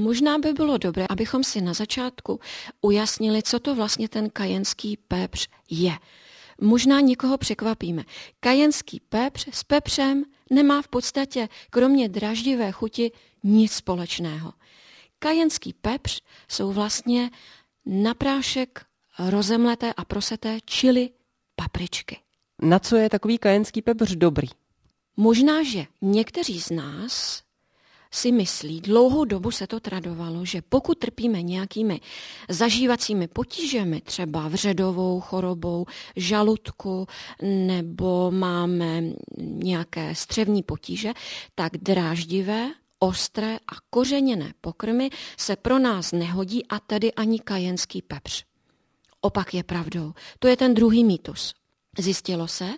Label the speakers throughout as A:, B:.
A: Možná by bylo dobré, abychom si na začátku ujasnili, co to vlastně ten kajenský pepř je. Možná někoho překvapíme. Kajenský pepř s pepřem nemá v podstatě kromě draždivé chuti nic společného. Kajenský pepř jsou vlastně na prášek rozemleté a proseté čili papričky.
B: Na co je takový kajenský pepř dobrý?
A: Možná, že někteří z nás si myslí, dlouhou dobu se to tradovalo, že pokud trpíme nějakými zažívacími potížemi, třeba vředovou chorobou, žaludku nebo máme nějaké střevní potíže, tak dráždivé, ostré a kořeněné pokrmy se pro nás nehodí a tedy ani kajenský pepř. Opak je pravdou. To je ten druhý mýtus. Zjistilo se,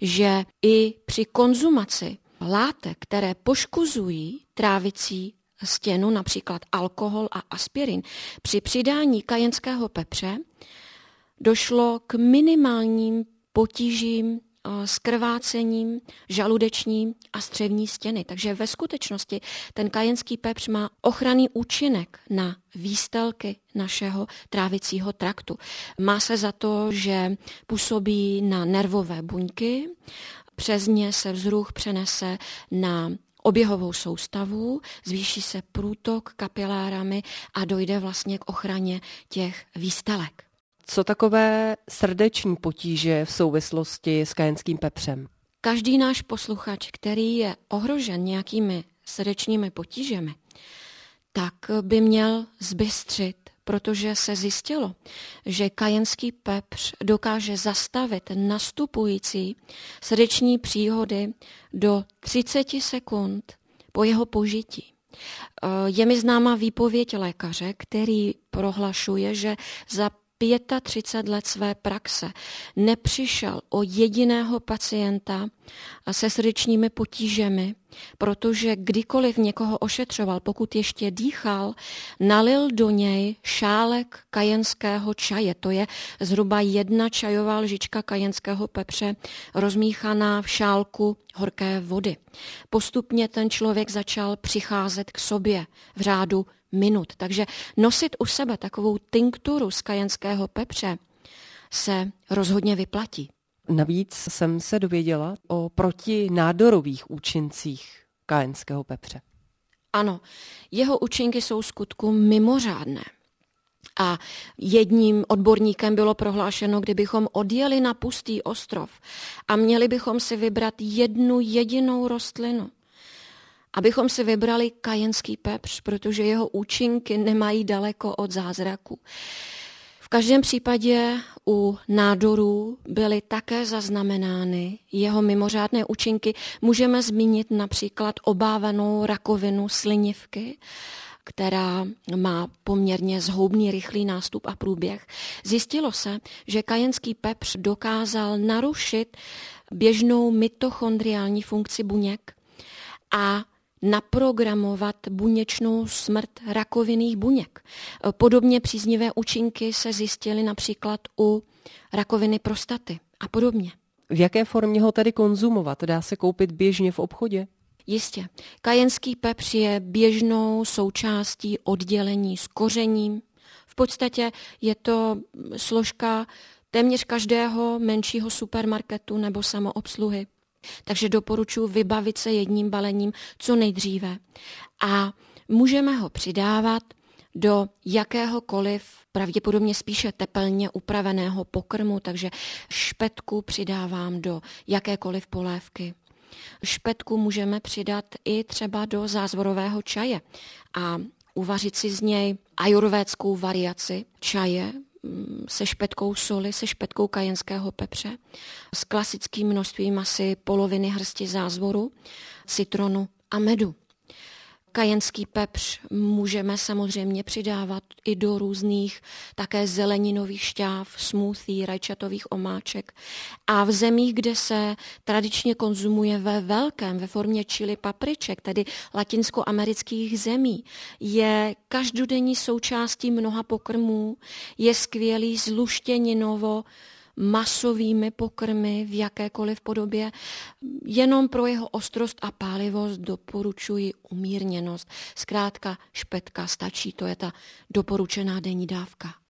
A: že i při konzumaci látek, které poškuzují trávicí stěnu, například alkohol a aspirin, při přidání kajenského pepře došlo k minimálním potížím eh, s krvácením žaludečním a střevní stěny. Takže ve skutečnosti ten kajenský pepř má ochranný účinek na výstelky našeho trávicího traktu. Má se za to, že působí na nervové buňky, přes ně se vzruch přenese na oběhovou soustavu, zvýší se průtok kapilárami a dojde vlastně k ochraně těch výstelek.
B: Co takové srdeční potíže v souvislosti s kajenským pepřem?
A: Každý náš posluchač, který je ohrožen nějakými srdečními potížemi, tak by měl zbystřit protože se zjistilo, že kajenský pepř dokáže zastavit nastupující srdeční příhody do 30 sekund po jeho požití. Eh, je mi známa výpověď lékaře, který prohlašuje, že za 35 let své praxe nepřišel o jediného pacienta se srdečními potížemi, protože kdykoliv někoho ošetřoval, pokud ještě dýchal, nalil do něj šálek kajenského čaje. To je zhruba jedna čajová lžička kajenského pepře rozmíchaná v šálku horké vody. Postupně ten člověk začal přicházet k sobě v řádu minut. Takže nosit u sebe takovou tinkturu z kajenského pepře se rozhodně vyplatí.
B: Navíc jsem se dověděla o protinádorových účincích kajenského pepře.
A: Ano, jeho účinky jsou skutku mimořádné. A jedním odborníkem bylo prohlášeno, kdybychom odjeli na pustý ostrov a měli bychom si vybrat jednu jedinou rostlinu, abychom si vybrali kajenský pepř, protože jeho účinky nemají daleko od zázraku. V každém případě u nádorů byly také zaznamenány jeho mimořádné účinky. Můžeme zmínit například obávanou rakovinu slinivky, která má poměrně zhoubný rychlý nástup a průběh. Zjistilo se, že kajenský pepř dokázal narušit běžnou mitochondriální funkci buněk a naprogramovat buněčnou smrt rakovinných buněk. Podobně příznivé účinky se zjistily například u rakoviny prostaty a podobně.
B: V jaké formě ho tedy konzumovat? Dá se koupit běžně v obchodě?
A: Jistě. Kajenský pepř je běžnou součástí oddělení s kořením. V podstatě je to složka téměř každého menšího supermarketu nebo samoobsluhy. Takže doporučuji vybavit se jedním balením co nejdříve. A můžeme ho přidávat do jakéhokoliv, pravděpodobně spíše tepelně upraveného pokrmu, takže špetku přidávám do jakékoliv polévky. Špetku můžeme přidat i třeba do zázvorového čaje a uvařit si z něj ajurvédskou variaci čaje, se špetkou soli, se špetkou kajenského pepře, s klasickým množstvím asi poloviny hrsti zázvoru, citronu a medu. Kajenský pepř můžeme samozřejmě přidávat i do různých také zeleninových šťáv, smoothie, rajčatových omáček. A v zemích, kde se tradičně konzumuje ve velkém, ve formě čili papriček, tedy latinskoamerických zemí, je každodenní součástí mnoha pokrmů, je skvělý zluštěninovo masovými pokrmy v jakékoliv podobě. Jenom pro jeho ostrost a pálivost doporučuji umírněnost. Zkrátka špetka stačí, to je ta doporučená denní dávka.